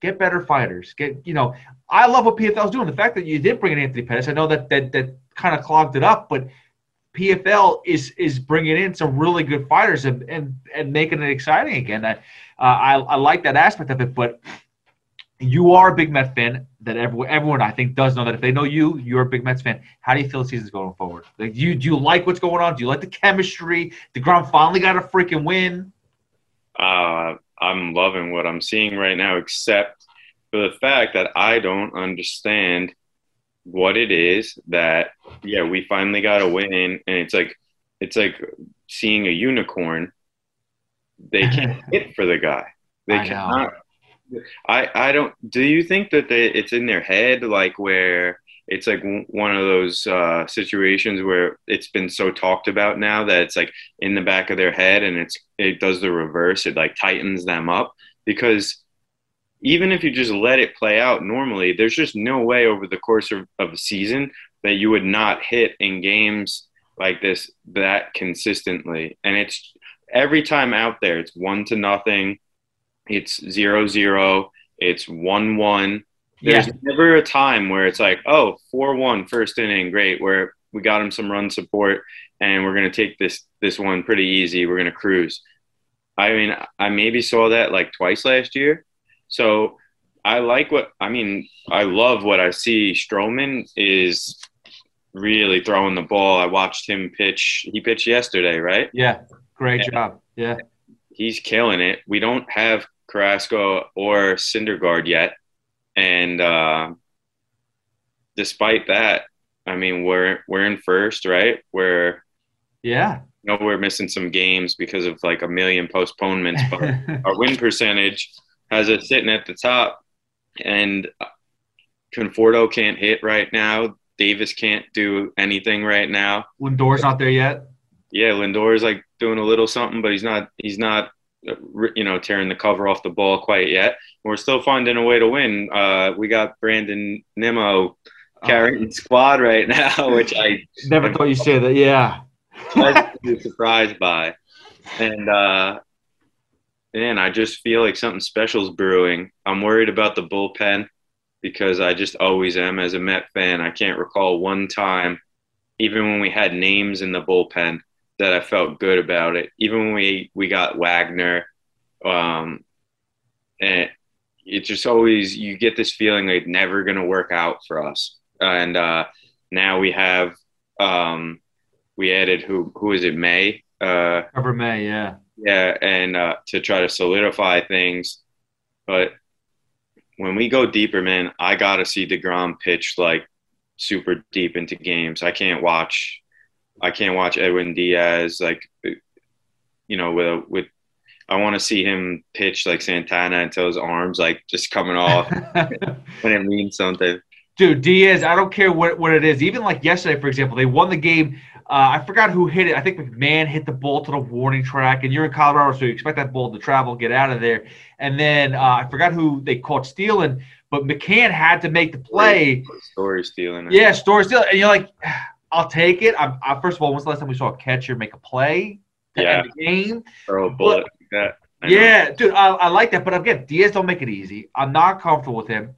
get better fighters. Get you know. I love what PFL is doing. The fact that you did bring in Anthony Pettis, I know that that that kind of clogged it up, but PFL is is bringing in some really good fighters and and, and making it exciting again. I, uh, I I like that aspect of it, but you are a big Mets fan. That everyone, everyone I think does know that if they know you, you're a big Mets fan. How do you feel the season's going forward? Like, do you do you like what's going on? Do you like the chemistry? The ground finally got a freaking win. uh, I'm loving what I'm seeing right now, except for the fact that I don't understand what it is that yeah we finally got a win and it's like it's like seeing a unicorn. They can't hit for the guy. They I know. I I don't. Do you think that they, it's in their head, like where it's like one of those uh, situations where it's been so talked about now that it's like in the back of their head, and it's it does the reverse. It like tightens them up because even if you just let it play out normally, there's just no way over the course of, of a season that you would not hit in games like this that consistently. And it's every time out there, it's one to nothing, it's zero zero, it's one one. There's Yeah. never a time where it's like, oh, 4 1 first inning, great, where we got him some run support and we're going to take this this one pretty easy. We're going to cruise. I mean, I maybe saw that like twice last year. So I like what I mean. I love what I see. Stroman is really throwing the ball. I watched him pitch. He pitched yesterday, right? Yeah, great job. Yeah, He's killing it. We don't have Carrasco or Syndergaard yet, and uh, despite that, I mean, we're we're in first, right? We're yeah. you know we're missing some games because of like a million postponements, but our win percentage has us sitting at the top. And Conforto can't hit right now. Davis can't do anything right now. Lindor's not there yet. Yeah, Lindor is like doing a little something, but he's not. He's not. uh, You know, tearing the cover off the ball quite yet. We're still finding a way to win. Uh, we got Brandon Nimmo carrying the squad right now, which I Never thought you'd say that. Yeah. pleasantly surprised by. And uh man, I just feel like something special is brewing. I'm worried about the bullpen because I just always am as a Met fan. I can't recall one time, even when we had names in the bullpen, that I felt good about it. Even when we we got Wagner, um, and it just always you get this feeling like never gonna work out for us. And uh, now we have um, we added who who is it May uh, Trevor May, yeah. yeah, and uh, to try to solidify things. But when we go deeper, man, I gotta see Degrom pitch like super deep into games. I can't watch, I can't watch Edwin Diaz like, you know, with with. I want to see him pitch like Santana until his arms like just coming off when it means something. Dude, Diaz, I don't care what, what it is. Even like yesterday, for example, they won the game. Uh, I forgot who hit it. I think McMahon hit the ball to the warning track, and you're in Colorado, so you expect that ball to travel, get out of there. And then uh, I forgot who they caught stealing, but McCann had to make the play. Story stealing. Yeah, story stealing. And you're like, I'll take it. I'm, I, first of all, when's the last time we saw a catcher make a play Yeah. the game? Throw a bullet like that. I know. Yeah, dude, I, I like that. But again, Diaz don't make it easy. I'm not comfortable with him.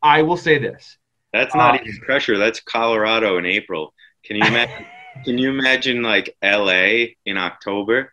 I will say this. That's not Uh, even pressure. That's Colorado in April. Can you imagine? can you imagine like L.A. in October?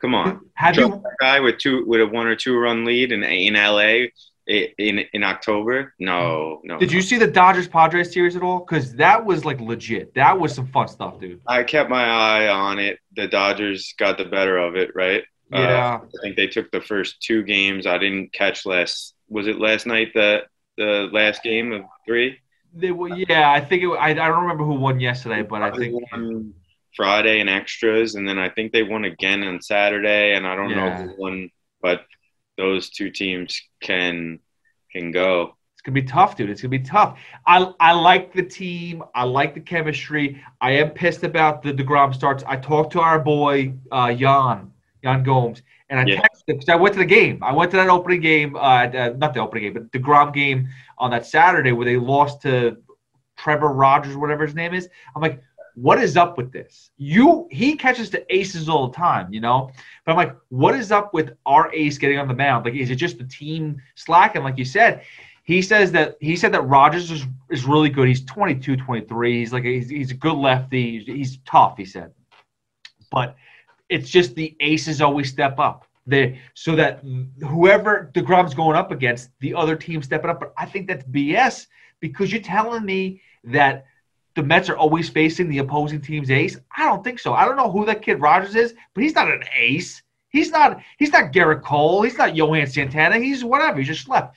Come on, Have Trust you guy with two with a one or two run lead in in L.A. in in October? No, no. did you see the Dodgers Padres series at all? Because that was like legit. That was some fun stuff, dude. I kept my eye on it. The Dodgers got the better of it, right? Uh, Yeah. I think they took the first two games. I didn't catch last. Was it last night that the last game of three? They were, yeah, I think it, I, I don't remember who won yesterday, but I think won Friday and extras, and then I think they won again on Saturday, and I don't know who won, but those two teams can can go. it's gonna be tough, dude. It's gonna be tough. I I like the team. I like the chemistry. I am pissed about the Degrom starts. I talked to our boy uh, Yan Yan Gomes, and I Yeah. texted because I went to the game. I went to that opening game, uh, uh, not the opening game, but the Degrom game on that Saturday where they lost to Trevor Rogers, whatever his name is. I'm like, what is up with this? You he catches the aces all the time, you know. But I'm like, what is up with our ace getting on the mound? Like, is it just the team slacking? Like you said, he says that he said that Rogers is, is really good. He's 22, 23. He's like a, he's, he's a good lefty. He's, he's tough. He said, but it's just the aces always step up. They so that whoever Degrom's going up against, the other team stepping up. But I think that's BS because you're telling me that the Mets are always facing the opposing team's ace. I don't think so. I don't know who that kid Rogers is, but he's not an ace. He's not. He's not Gerrit Cole. He's not Johan Santana. He's whatever. He just left.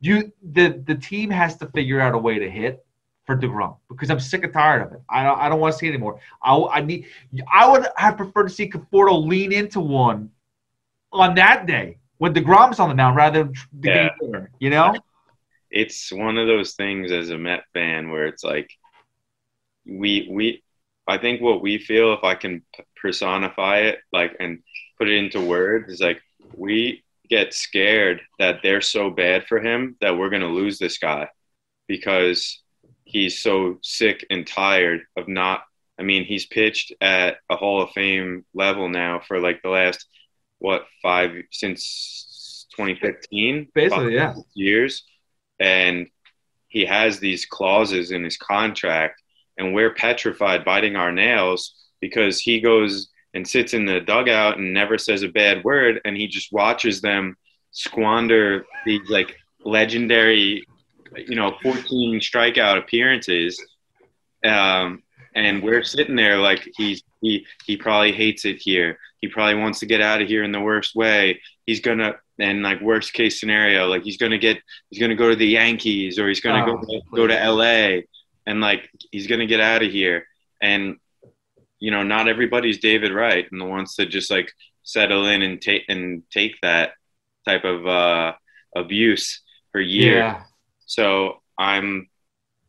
You the the team has to figure out a way to hit for Degrom because I'm sick and tired of it. I don't. I don't want to see it anymore. I, I need. I would have preferred to see Conforto lean into one on that day when Degrom's on the mound rather than the Yeah. game winner. You know. It's one of those things as a Met fan where it's like we we I think what we feel if I can personify it like and put it into words is like we get scared that they're so bad for him that we're going to lose this guy because he's so sick and tired of not I mean he's pitched at a Hall of Fame level now for like the last what five since 2015 Basically, yeah. years and he has these clauses in his contract and we're petrified biting our nails because he goes and sits in the dugout and never says a bad word and he just watches them squander these like legendary you know 14 strikeout appearances. Um, and we're sitting there like he's he he probably hates it here. He probably wants to get out of here in the worst way. He's gonna and like worst case scenario like he's gonna get he's gonna go to the yankees or he's gonna Oh, go to, go to la and like he's gonna get out of here and you know not everybody's david wright and the wants to just like settle in and take and take that type of uh abuse for years Yeah. so i'm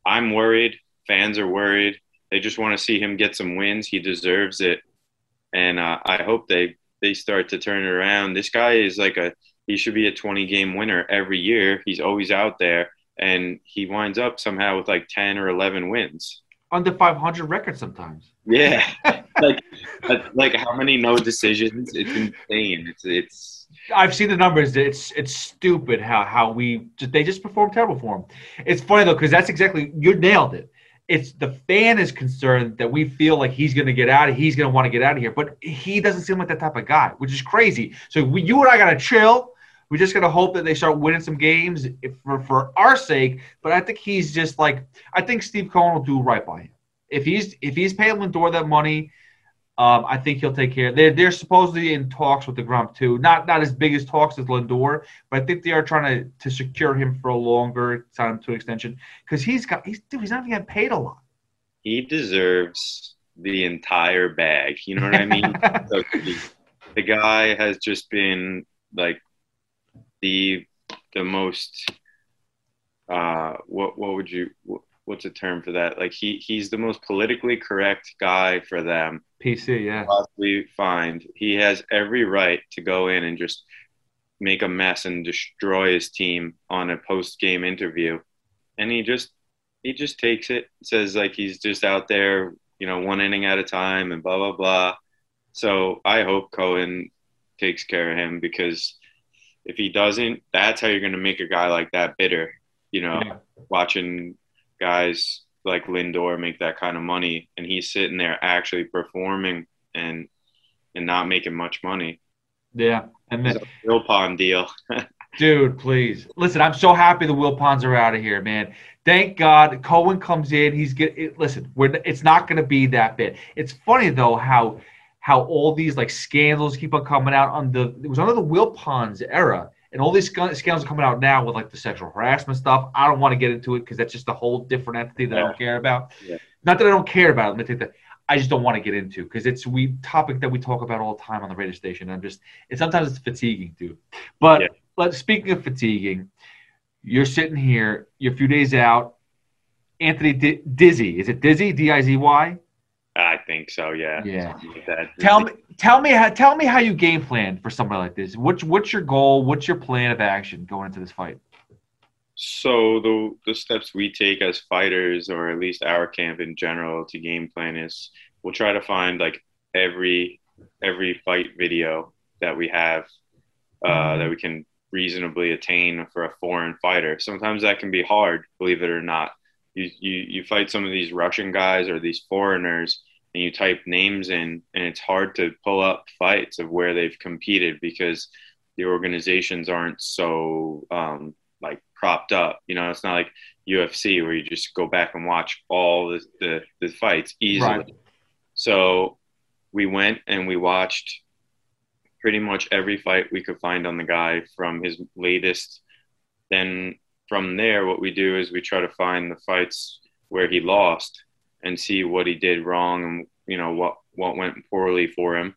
i'm worried fans are worried. They just want to see him get some wins. He deserves it, and uh, I hope they they start to turn it around. This guy is like a he should be a 20 game winner every year. He's always out there, and he winds up somehow with like 10 or 11 wins. Under 500 record sometimes. Yeah, like like how many no decisions? It's insane. It's it's. I've seen the numbers. It's it's stupid how how we they just perform terrible for him. It's funny though because that's exactly you nailed it. It's the fan is concerned that we feel like he's going to get out of. He's going to want to get out of here, but he doesn't seem like that type of guy, which is crazy. So we, you and I got to chill. We just got to hope that they start winning some games for for our sake. But I think he's just like I think Steve Cohen will do right by him. If he's if he's paying Lindor that money, um, I think he'll take care. They're they're supposedly in talks with Degrom too. Not not as big as talks as Lindor, but I think they are trying to to secure him for a longer time to extension because he's got he's dude, he's not even getting paid a lot. He deserves the entire bag. You know what I mean? so the, the guy has just been like the the most uh what what would you what's a term for that? Like he he's the most politically correct guy for them. Pc yeah. We find he has every right to go in and just make a mess and destroy his team on a post game interview. And he just he just takes it says like he's just out there you know one inning at a time and blah blah blah. So i hope cohen takes care of him because if he doesn't, that's how you're going to make a guy like that bitter. You know, yeah. watching guys like Lindor make that kind of money, and he's sitting there actually performing and and not making much money. Yeah, and then Wilpon deal. Dude, please listen. I'm so happy the Will Wilpons are out of here, man. Thank God Cohen comes in. He's get listen. We're it's not going to be that bit. It's funny though how how all these like scandals keep on coming out on the it was under the Will Wilpons era, and all these scandals are coming out now with like the sexual harassment stuff. I don't want to get into it because that's just a whole different entity that yeah. I don't care about. Yeah. Not that I don't care about it. Let me take that. I just don't want to get into because it's we topic that we talk about all the time on the radio station. I'm just it sometimes it's fatiguing too. But yeah. let, speaking of fatiguing, you're sitting here, you're a few days out. Anthony D- Dizy, is it Dizy? D I Z Y? Think so. Yeah. Yeah. tell me, tell me how, tell me how you game plan for somebody like this. What's what's your goal? What's your plan of action going into this fight? So the the steps we take as fighters, or at least our camp in general, to game plan is we'll try to find like every every fight video that we have uh, mm-hmm. that we can reasonably attain for a foreign fighter. Sometimes that can be hard, believe it or not. You, you, you fight some of these Russian guys or these foreigners, and you type names in, and it's hard to pull up fights of where they've competed because the organizations aren't so um, like propped up. You know, it's not like UFC where you just go back and watch all the the, the fights easily. Right. So we went and we watched pretty much every fight we could find on the guy from his latest. Then from there, what we do is we try to find the fights where he lost and see what he did wrong and you know what what went poorly for him.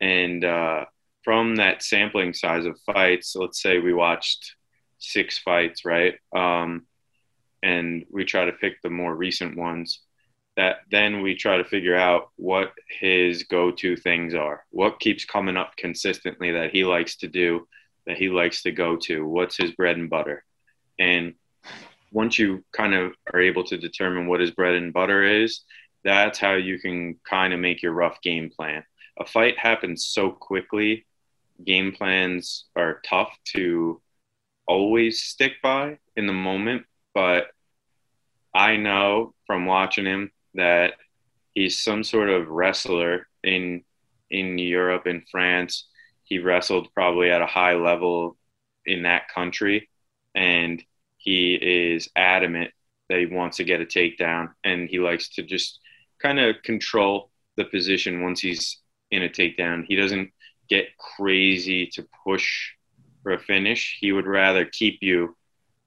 And uh, from that sampling size of fights let's say we watched six fights right? Um, and we try to pick the more recent ones that then we try to figure out what his go-to things are. What keeps coming up consistently that he likes to do that he likes to go to? What's his bread and butter? And once you kind of are able to determine what his bread and butter is, that's how you can kind of make your rough game plan. A fight happens so quickly, game plans are tough to always stick by in the moment, but I know from watching him that he's some sort of wrestler in in Europe in France. He wrestled probably at a high level in that country and he is adamant that he wants to get a takedown and he likes to just kind of control the position once he's in a takedown. He doesn't get crazy to push for a finish. He would rather keep you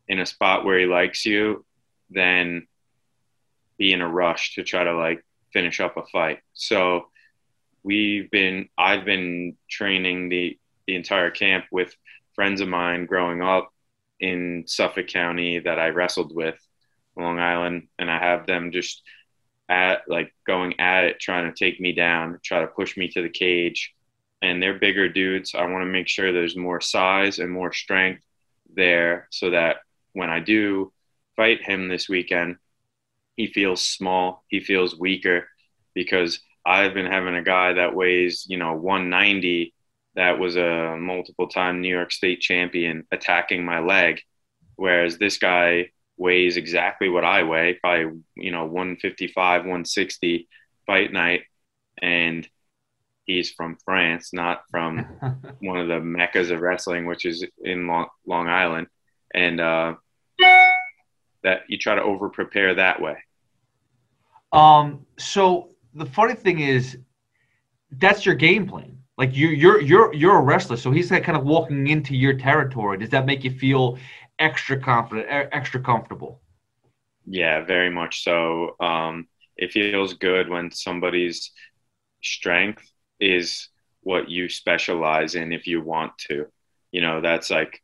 in a spot where he likes you than be in a rush to try to like finish up a fight. So we've been I've been training the the entire camp with friends of mine growing up in Suffolk County that I wrestled with Long Island, and I have them just at like going at it, trying to take me down, try to push me to the cage. And they're bigger dudes. I want to make sure there's more size and more strength there so that when I do fight him this weekend, he feels small, he feels weaker because I've been having a guy that weighs, you know, 190 that was a multiple time New York State champion attacking my leg, whereas this guy weighs exactly what I weigh, probably, you know, 155, 160 fight night. And he's from France, not from one of the meccas of wrestling, which is in Long, Long Island. And uh, that you try to over prepare that way. Um, so the funny thing is, that's your game plan. Like you, you're you're you're a wrestler, so he's kind of walking into your territory. Does that make you feel extra confident, extra comfortable? Yeah, very much so. Um, it feels good when somebody's strength is what you specialize in if you want to. You know, that's like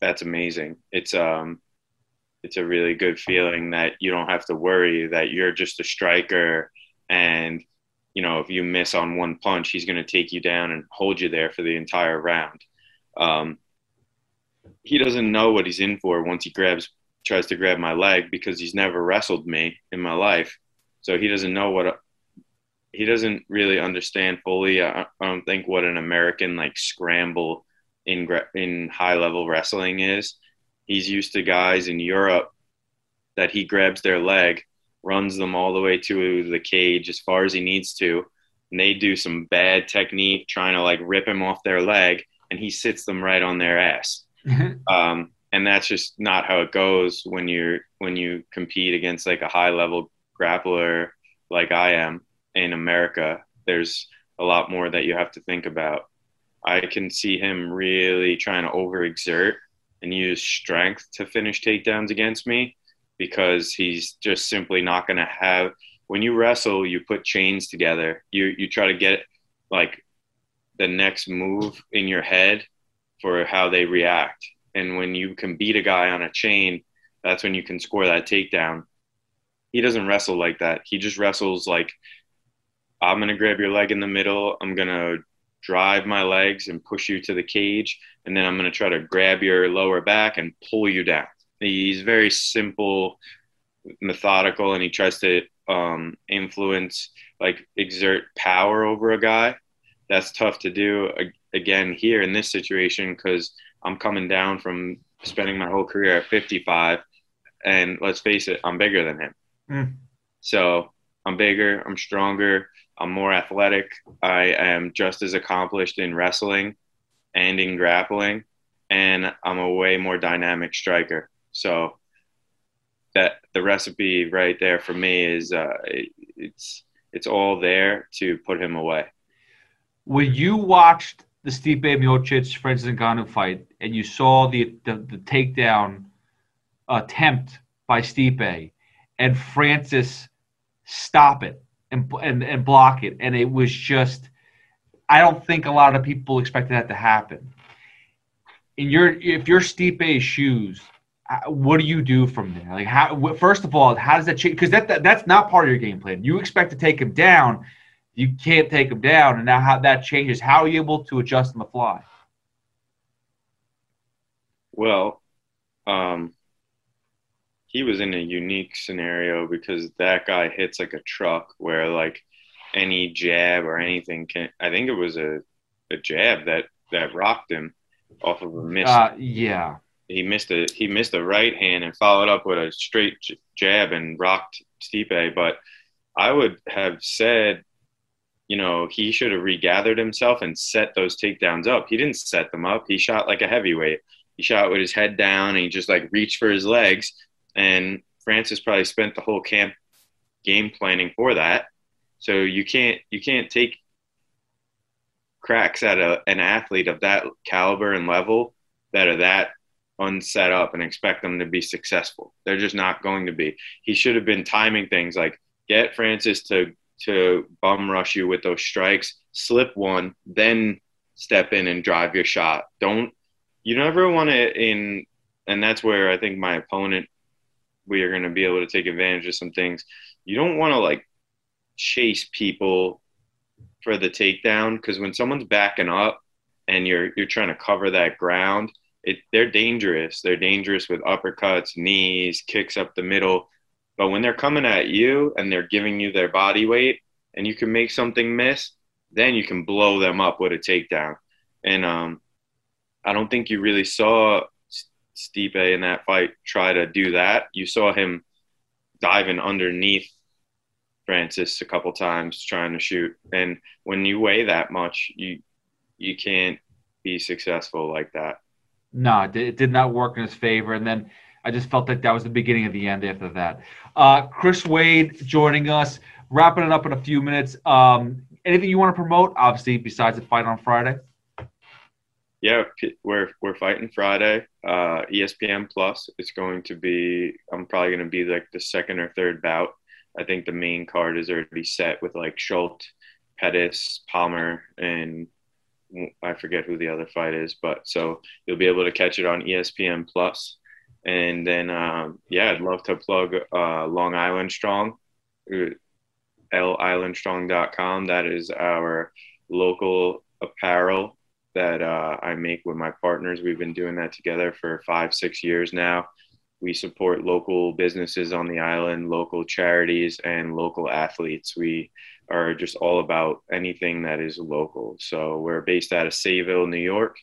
that's amazing. It's um it's a really good feeling that you don't have to worry that you're just a striker and you know, if you miss on one punch, he's going to take you down and hold you there for the entire round. Um, he doesn't know what he's in for once he grabs, tries to grab my leg because he's never wrestled me in my life. So he doesn't know what, he doesn't really understand fully. I, I don't think what an American like scramble in, in high level wrestling is. He's used to guys in Europe that he grabs their leg runs them all the way to the cage as far as he needs to. And they do some bad technique trying to like rip him off their leg, and he sits them right on their ass. um, and that's just not how it goes when you're when you compete against like a high level grappler like I am in America. There's a lot more that you have to think about. I can see him really trying to overexert and use strength to finish takedowns against me because he's just simply not going to have when you wrestle you put chains together. You you try to get like the next move in your head for how they react. And when you can beat a guy on a chain that's when you can score that takedown. He doesn't wrestle like that. He just wrestles like i'm going to grab your leg in the middle. I'm going to drive my legs and push you to the cage and then i'm going to try to grab your lower back and pull you down He's very simple, methodical, and he tries to um, influence, like exert power over a guy. That's tough to do again here in this situation because I'm coming down from spending my whole career at 55, and let's face it, I'm bigger than him. Mm. So I'm bigger, I'm stronger, I'm more athletic. I am just as accomplished in wrestling and in grappling, and I'm a way more dynamic striker. So that the recipe right there for me is uh, it, it's it's all there to put him away. When you watched the Stipe Miocic Francis Ngannou fight and you saw the, the, the takedown attempt by Stipe and Francis stop it and, and and block it and it was just I don't think a lot of people expected that to happen. In your if you're Stipe's shoes what do you do from there? Like, how? First of all, how does that change? Because that, that that's not part of your game plan. You expect to take him down, you can't take him down, and now how that changes. How are you able to adjust on the fly? Well, um, he was in a unique scenario because that guy hits like a truck, where like any jab or anything can. I think it was a a jab that that rocked him off of a miss. Uh, yeah he missed a he missed a right hand and followed up with a straight jab and rocked Stipe. But I would have said, you know, he should have regathered himself and set those takedowns up. He didn't set them up. He shot like a heavyweight. He shot with his head down and he just like reached for his legs. And Francis probably spent the whole camp game planning for that. So you can't you can't take cracks at a, an athlete of that caliber and level that are that unset up and expect them to be successful. They're just not going to be. He should have been timing things like get Francis to to bum rush you with those strikes, slip one, then step in and drive your shot. Don't you never want to in and that's where I think my opponent we are going to be able to take advantage of some things. You don't want to like chase people for the takedown because when someone's backing up and you're you're trying to cover that ground, it they're dangerous. They're dangerous with uppercuts, knees, kicks up the middle. But when they're coming at you and they're giving you their body weight and you can make something miss, then you can blow them up with a takedown. And um, I don't think you really saw Stipe in that fight try to do that. You saw him diving underneath Francis a couple times trying to shoot. And when you weigh that much, you you can't be successful like that. No, it did not work in his favor. And then I just felt like that was the beginning of the end after that. Uh, Chris Wade joining us, wrapping it up in a few minutes. Um, anything you want to promote, obviously, besides the fight on Friday? Yeah, we're we're fighting Friday. Uh, ESPN Plus. It's going to be. I'm probably going to be like the second or third bout. I think the main card is already set with like Schulte, Pettis, Palmer, and I forget who the other fight is. But so you'll be able to catch it on ESPN Plus. And then um, yeah, I'd love to plug uh, Long Island Strong, uh, lislandstrong.com. That is our local apparel that uh, I make with my partners. We've been doing that together for five, six years now. We support local businesses on the island, local charities, and local athletes. We are just all about anything that is local. So we're based out of Sayville, New York,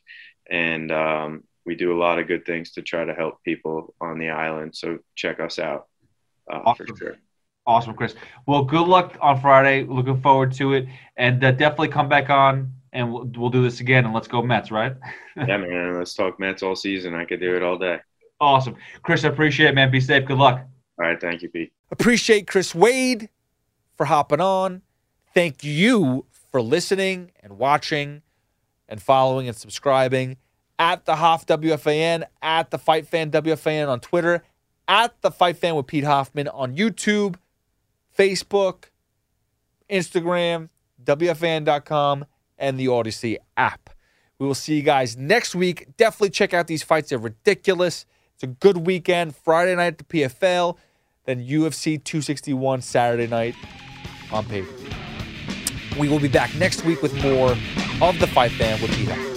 and um, we do a lot of good things to try to help people on the island. So check us out uh, awesome. for sure. Awesome, Chris. Well, good luck on Friday. Looking forward to it, and uh, definitely come back on and we'll, we'll do this again and let's go Mets, right? yeah, man. Let's talk Mets all season. I could do it all day. Awesome. Chris, I appreciate it, man. Be safe. Good luck. All right. Thank you, Pete. Appreciate Chris Wade for hopping on. Thank you for listening and watching and following and subscribing at the Hoff WFAN, at the Fight Fan WFAN on Twitter, at the Fight Fan with Pete Hoffman on YouTube, Facebook, Instagram, WFAN.com and the Audacy app. We will see you guys next week. Definitely check out these fights. They're ridiculous. It's a good weekend. Friday night at the PFL, then UFC 261 Saturday night on pay per view. We will be back next week with more of the Fight Fan with Peter.